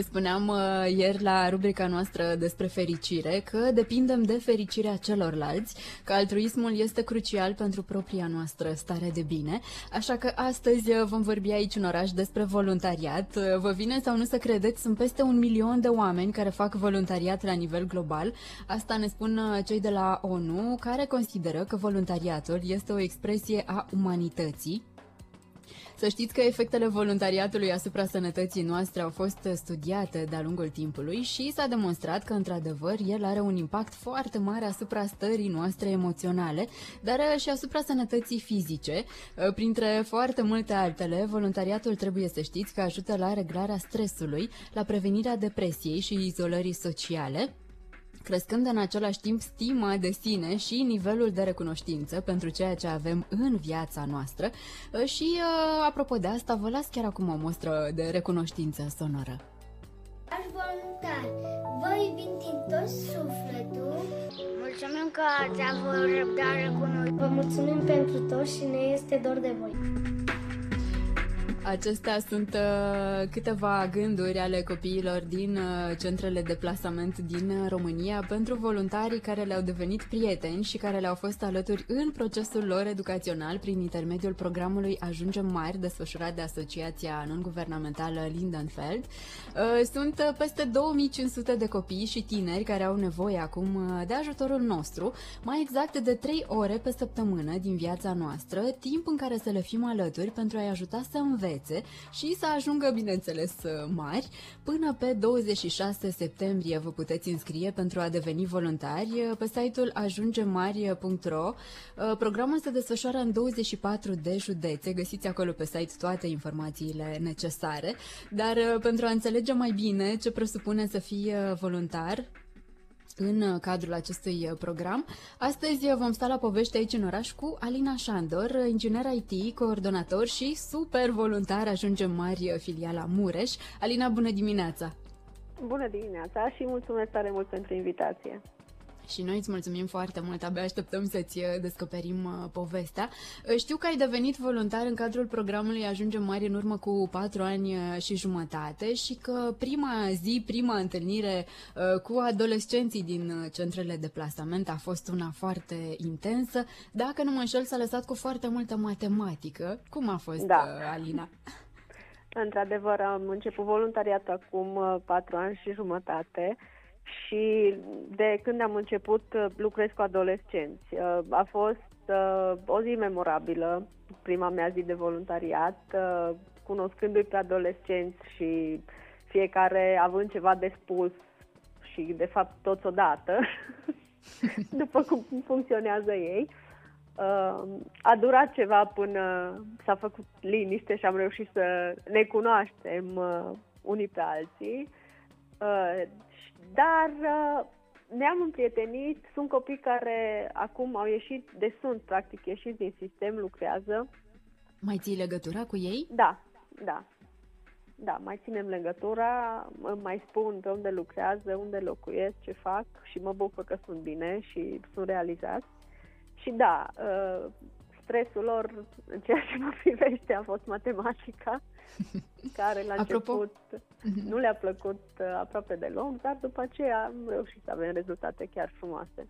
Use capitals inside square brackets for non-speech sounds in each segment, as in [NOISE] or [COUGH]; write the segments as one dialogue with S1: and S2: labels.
S1: Vă spuneam uh, ieri la rubrica noastră despre fericire că depindem de fericirea celorlalți, că altruismul este crucial pentru propria noastră stare de bine, așa că astăzi uh, vom vorbi aici în oraș despre voluntariat. Uh, vă vine sau nu să credeți, sunt peste un milion de oameni care fac voluntariat la nivel global. Asta ne spun uh, cei de la ONU, care consideră că voluntariatul este o expresie a umanității să știți că efectele voluntariatului asupra sănătății noastre au fost studiate de-a lungul timpului și s-a demonstrat că, într-adevăr, el are un impact foarte mare asupra stării noastre emoționale, dar și asupra sănătății fizice. Printre foarte multe altele, voluntariatul trebuie să știți că ajută la reglarea stresului, la prevenirea depresiei și izolării sociale, crescând în același timp stima de sine și nivelul de recunoștință pentru ceea ce avem în viața noastră. Și, uh, apropo de asta, vă las chiar acum o mostră de recunoștință sonoră.
S2: Aș voluntar, vă iubim din tot sufletul.
S3: Mulțumim că ați avut răbdare cu noi.
S2: Vă mulțumim pentru tot și ne este dor de voi.
S1: Acestea sunt uh, câteva gânduri ale copiilor din uh, centrele de plasament din uh, România pentru voluntarii care le-au devenit prieteni și care le-au fost alături în procesul lor educațional prin intermediul programului Ajungem Mari, desfășurat de Asociația Non-Guvernamentală Lindenfeld. Uh, sunt uh, peste 2500 de copii și tineri care au nevoie acum uh, de ajutorul nostru, mai exact de 3 ore pe săptămână din viața noastră, timp în care să le fim alături pentru a-i ajuta să învețe învețe și să ajungă, bineînțeles, mari. Până pe 26 septembrie vă puteți înscrie pentru a deveni voluntari pe site-ul ajungemari.ro. Programul se desfășoară în 24 de județe, găsiți acolo pe site toate informațiile necesare, dar pentru a înțelege mai bine ce presupune să fii voluntar, în uh, cadrul acestui uh, program. Astăzi uh, vom sta la povești aici în oraș cu Alina Șandor, inginer IT, coordonator și super voluntar ajungem mari filiala Mureș. Alina, bună dimineața!
S4: Bună dimineața și mulțumesc tare mult pentru invitație!
S1: Și noi îți mulțumim foarte mult, abia așteptăm să-ți uh, descoperim uh, povestea. Uh, știu că ai devenit voluntar în cadrul programului Ajungem Mari în urmă cu patru ani și jumătate și că prima zi, prima întâlnire cu adolescenții din centrele de plasament a fost una foarte intensă. Dacă nu mă înșel, s-a lăsat cu foarte multă matematică. Cum a fost,
S4: da.
S1: Alina?
S4: Într-adevăr, am început voluntariat acum patru ani și jumătate și de când am început uh, lucrez cu adolescenți. Uh, a fost uh, o zi memorabilă, prima mea zi de voluntariat, cunoscându-i pe adolescenți și fiecare având ceva de spus și de fapt toți odată, [LAUGHS] după cum funcționează ei. A durat ceva până s-a făcut liniște și am reușit să ne cunoaștem unii pe alții dar uh, ne-am împrietenit, sunt copii care acum au ieșit de sunt, practic, ieșit din sistem, lucrează.
S1: Mai ții legătura cu ei?
S4: Da, da. Da, mai ținem legătura, mai spun pe unde lucrează, unde locuiesc, ce fac și mă bucur că sunt bine și sunt realizați. Și da, uh, stresul lor, în ceea ce mă [LAUGHS] privește, a fost matematica, [LAUGHS] care la Apropo... început mhm. nu le-a plăcut uh, aproape deloc, dar după aceea am reușit să avem rezultate chiar frumoase.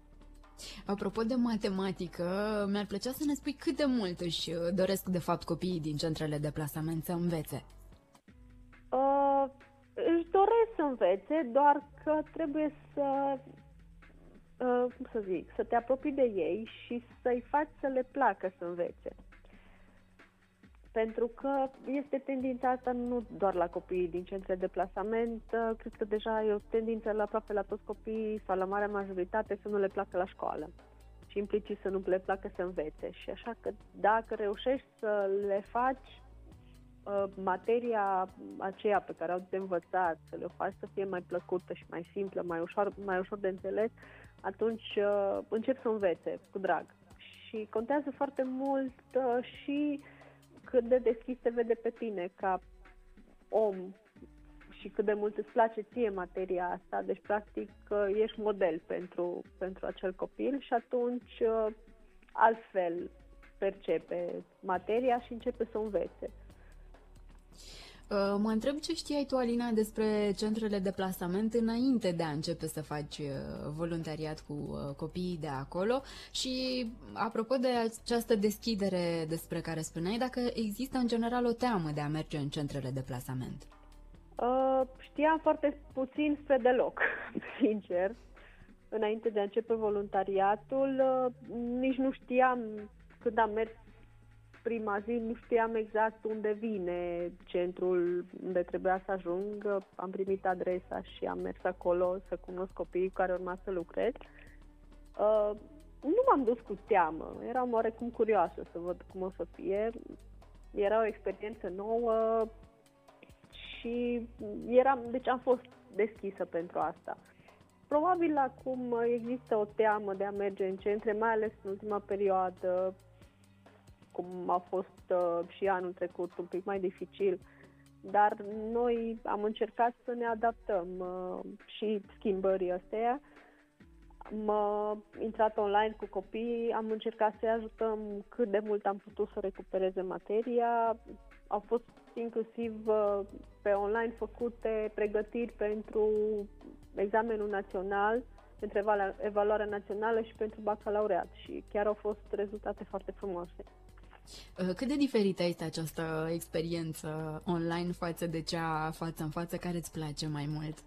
S1: Apropo de matematică, mi-ar plăcea să ne spui cât de mult își uh, doresc de fapt copiii din centrele de plasament să învețe.
S4: Uh, își doresc să învețe, doar că trebuie să uh, cum să zic, să te apropii de ei și să-i faci să le placă să învețe. Pentru că este tendința asta nu doar la copiii din centre de plasament, uh, cred că deja e o tendință la aproape la toți copiii sau la marea majoritate să nu le placă la școală și implicit să nu le placă să învețe. Și așa că dacă reușești să le faci uh, materia aceea pe care au de învățat, să le faci să fie mai plăcută și mai simplă, mai ușor, mai ușor de înțeles, atunci uh, încep să învețe cu drag. Și contează foarte mult uh, și cât de deschis te vede pe tine ca om și cât de mult îți place ție materia asta, deci practic uh, ești model pentru, pentru acel copil și atunci uh, altfel percepe materia și începe să o învețe.
S1: Uh, mă întreb ce știai tu, Alina, despre centrele de plasament înainte de a începe să faci uh, voluntariat cu uh, copiii de acolo și apropo de această deschidere despre care spuneai, dacă există în general o teamă de a merge în centrele de plasament?
S4: Uh, știam foarte puțin spre deloc, [LAUGHS] sincer. Înainte de a începe voluntariatul, uh, nici nu știam când am mers prima zi nu știam exact unde vine centrul unde trebuia să ajung. Am primit adresa și am mers acolo să cunosc copiii cu care urma să lucrez. Uh, nu m-am dus cu teamă, eram oarecum curioasă să văd cum o să fie. Era o experiență nouă și eram, deci am fost deschisă pentru asta. Probabil acum există o teamă de a merge în centre, mai ales în ultima perioadă, cum a fost uh, și anul trecut, un pic mai dificil, dar noi am încercat să ne adaptăm uh, și schimbării astea. Am uh, intrat online cu copiii, am încercat să-i ajutăm cât de mult am putut să recupereze materia. Au fost inclusiv uh, pe online făcute pregătiri pentru examenul național, pentru evaluarea națională și pentru bacalaureat și chiar au fost rezultate foarte frumoase.
S1: Uh, cât de diferită este această experiență online față de cea față în față care îți place mai mult?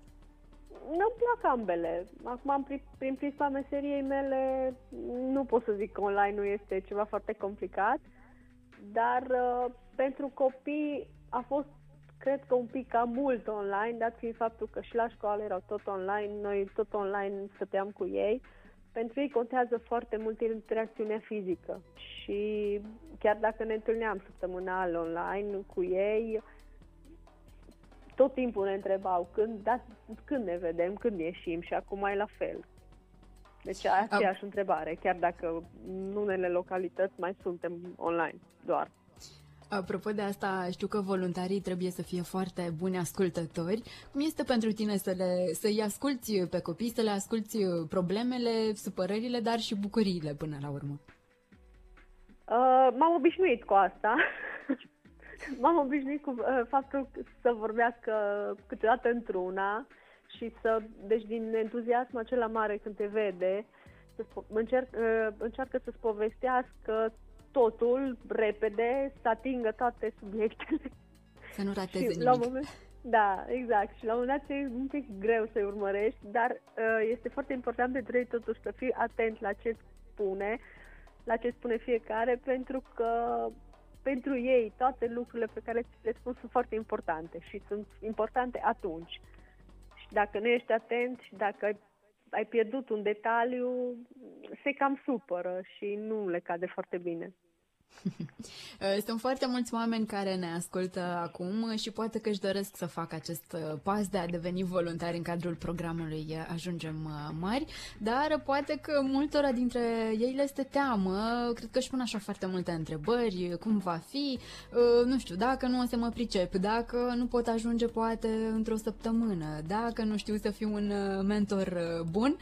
S4: Nu-mi plac ambele. Acum, prin prisma meseriei mele, nu pot să zic că online nu este ceva foarte complicat, dar uh, pentru copii a fost, cred că, un pic cam mult online, dat fiind faptul că și la școală erau tot online, noi tot online stăteam cu ei. Pentru ei contează foarte mult interacțiunea fizică și chiar dacă ne întâlneam săptămânal online cu ei, tot timpul ne întrebau când, da, când ne vedem, când ieșim și acum e la fel. Deci aceeași Am... întrebare, chiar dacă în unele localități mai suntem online doar.
S1: Apropo de asta, știu că voluntarii trebuie să fie foarte buni ascultători. Cum este pentru tine să le, să-i asculți pe copii, să le asculți problemele, supărările, dar și bucuriile până la urmă?
S4: Uh, m-am obișnuit cu asta. [LAUGHS] m-am obișnuit cu uh, faptul să vorbească câteodată într-una și să, deci din entuziasm acela mare când te vede, să încerc, uh, încearcă să-ți povestească totul repede, să atingă toate subiectele.
S1: Să nu rateze
S4: și,
S1: nimic.
S4: La un moment, da, exact. Și la un moment dat e un pic greu să-i urmărești, dar uh, este foarte important de ei totuși să fii atent la ce spune, la ce spune fiecare, pentru că pentru ei toate lucrurile pe care ți le spun sunt foarte importante și sunt importante atunci. Și dacă nu ești atent și dacă ai, ai pierdut un detaliu, se cam supără și nu le cade foarte bine. [LAUGHS]
S1: Sunt foarte mulți oameni care ne ascultă acum și poate că își doresc să facă acest uh, pas de a deveni voluntari în cadrul programului uh, Ajungem uh, Mari, dar poate că multora dintre ei le este teamă, cred că își pun așa foarte multe întrebări, cum va fi, nu știu, dacă nu o să mă pricep, dacă nu pot ajunge poate într-o săptămână, dacă nu știu să fiu un mentor bun.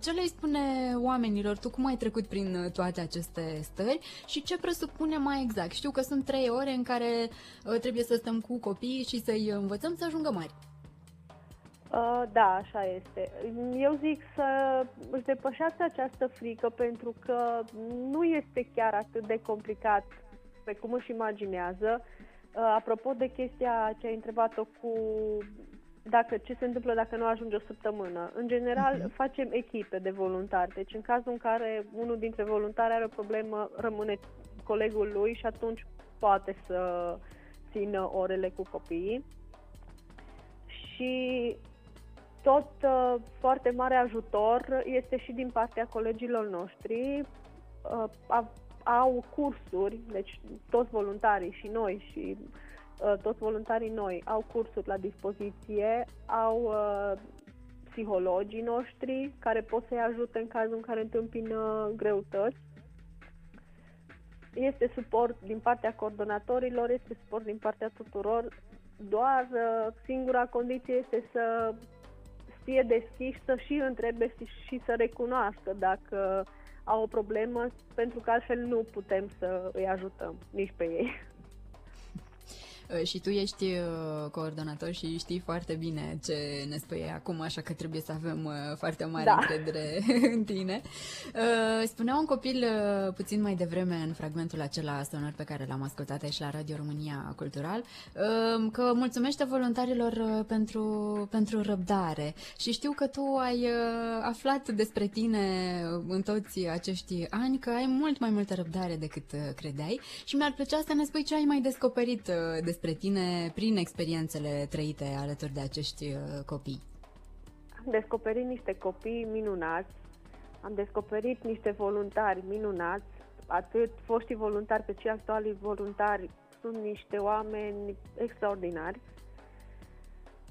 S1: Ce le spune oamenilor? Tu cum ai trecut prin toate aceste stări și ce presupune spune mai exact. Știu că sunt trei ore în care uh, trebuie să stăm cu copiii și să-i învățăm să ajungă mari.
S4: Uh, da, așa este. Eu zic să își depășească această frică pentru că nu este chiar atât de complicat pe cum își imaginează. Uh, apropo de chestia ce ai întrebat-o cu dacă ce se întâmplă dacă nu ajunge o săptămână. În general, uh-huh. facem echipe de voluntari. Deci, în cazul în care unul dintre voluntari are o problemă, rămâne colegul lui și atunci poate să țină orele cu copiii. Și tot uh, foarte mare ajutor este și din partea colegilor noștri. Uh, au cursuri, deci toți voluntarii și noi și uh, toți voluntarii noi au cursuri la dispoziție, au uh, psihologii noștri care pot să-i ajute în cazul în care întâmpină greutăți este suport din partea coordonatorilor, este suport din partea tuturor. doar uh, singura condiție este să fie deschiși, să și întrebe și să recunoască dacă au o problemă, pentru că altfel nu putem să îi ajutăm nici pe ei.
S1: Uh, și tu ești uh, coordonator și știi foarte bine ce ne spui acum, așa că trebuie să avem uh, foarte mare da. încredere [LAUGHS] în tine. Spunea un copil puțin mai devreme în fragmentul acela sonor pe care l-am ascultat aici la Radio România Cultural um, că mulțumește voluntarilor pentru, pentru răbdare și știu că tu ai aflat despre tine în toți acești ani că ai mult mai multă răbdare decât credeai și mi-ar plăcea să ne spui ce ai mai descoperit despre despre tine prin experiențele trăite alături de acești uh, copii?
S4: Am descoperit niște copii minunați, am descoperit niște voluntari minunați, atât foștii voluntari cât și actualii voluntari sunt niște oameni extraordinari.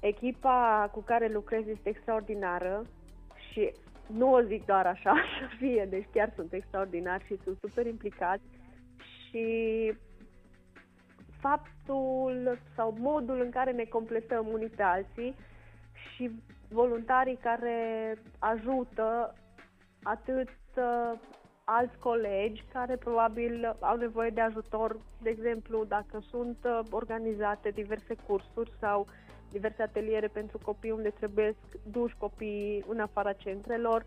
S4: Echipa cu care lucrez este extraordinară și nu o zic doar așa [LAUGHS] să fie, deci chiar sunt extraordinari și sunt super implicați și faptul sau modul în care ne completăm unii pe alții și voluntarii care ajută atât uh, alți colegi care probabil au nevoie de ajutor, de exemplu, dacă sunt uh, organizate diverse cursuri sau diverse ateliere pentru copii unde trebuie duși copiii în afara centrelor,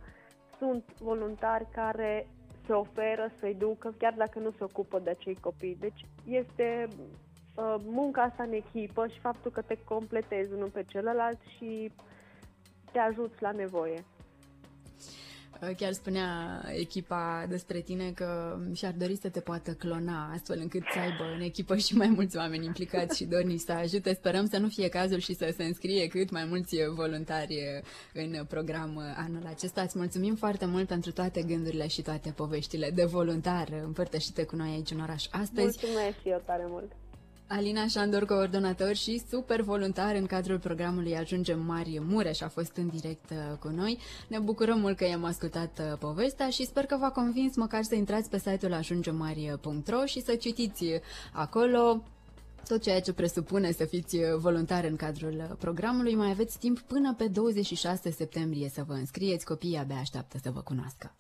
S4: sunt voluntari care se oferă să-i ducă, chiar dacă nu se ocupă de acei copii. Deci este uh, munca asta în echipă și faptul că te completezi unul pe celălalt și te ajuți la nevoie.
S1: Uh, chiar spunea echipa despre tine că și-ar dori să te poată clona astfel încât să aibă în echipă și mai mulți oameni implicați și dorni să ajute. Sperăm să nu fie cazul și să se înscrie cât mai mulți voluntari în program anul acesta. Îți mulțumim foarte mult pentru toate gândurile și toate poveștile de voluntar împărtășite cu noi aici în oraș astăzi.
S4: Mulțumesc și eu tare mult!
S1: Alina Șandor, coordonator și super voluntar în cadrul programului Ajungem Mari Mureș, a fost în direct uh, cu noi. Ne bucurăm mult că i-am ascultat uh, povestea și sper că v-a convins măcar să intrați pe site-ul ajungemmari.ro și să citiți acolo tot ceea ce presupune să fiți voluntar în cadrul programului. Mai aveți timp până pe 26 septembrie să vă înscrieți, copiii abia așteaptă să vă cunoască.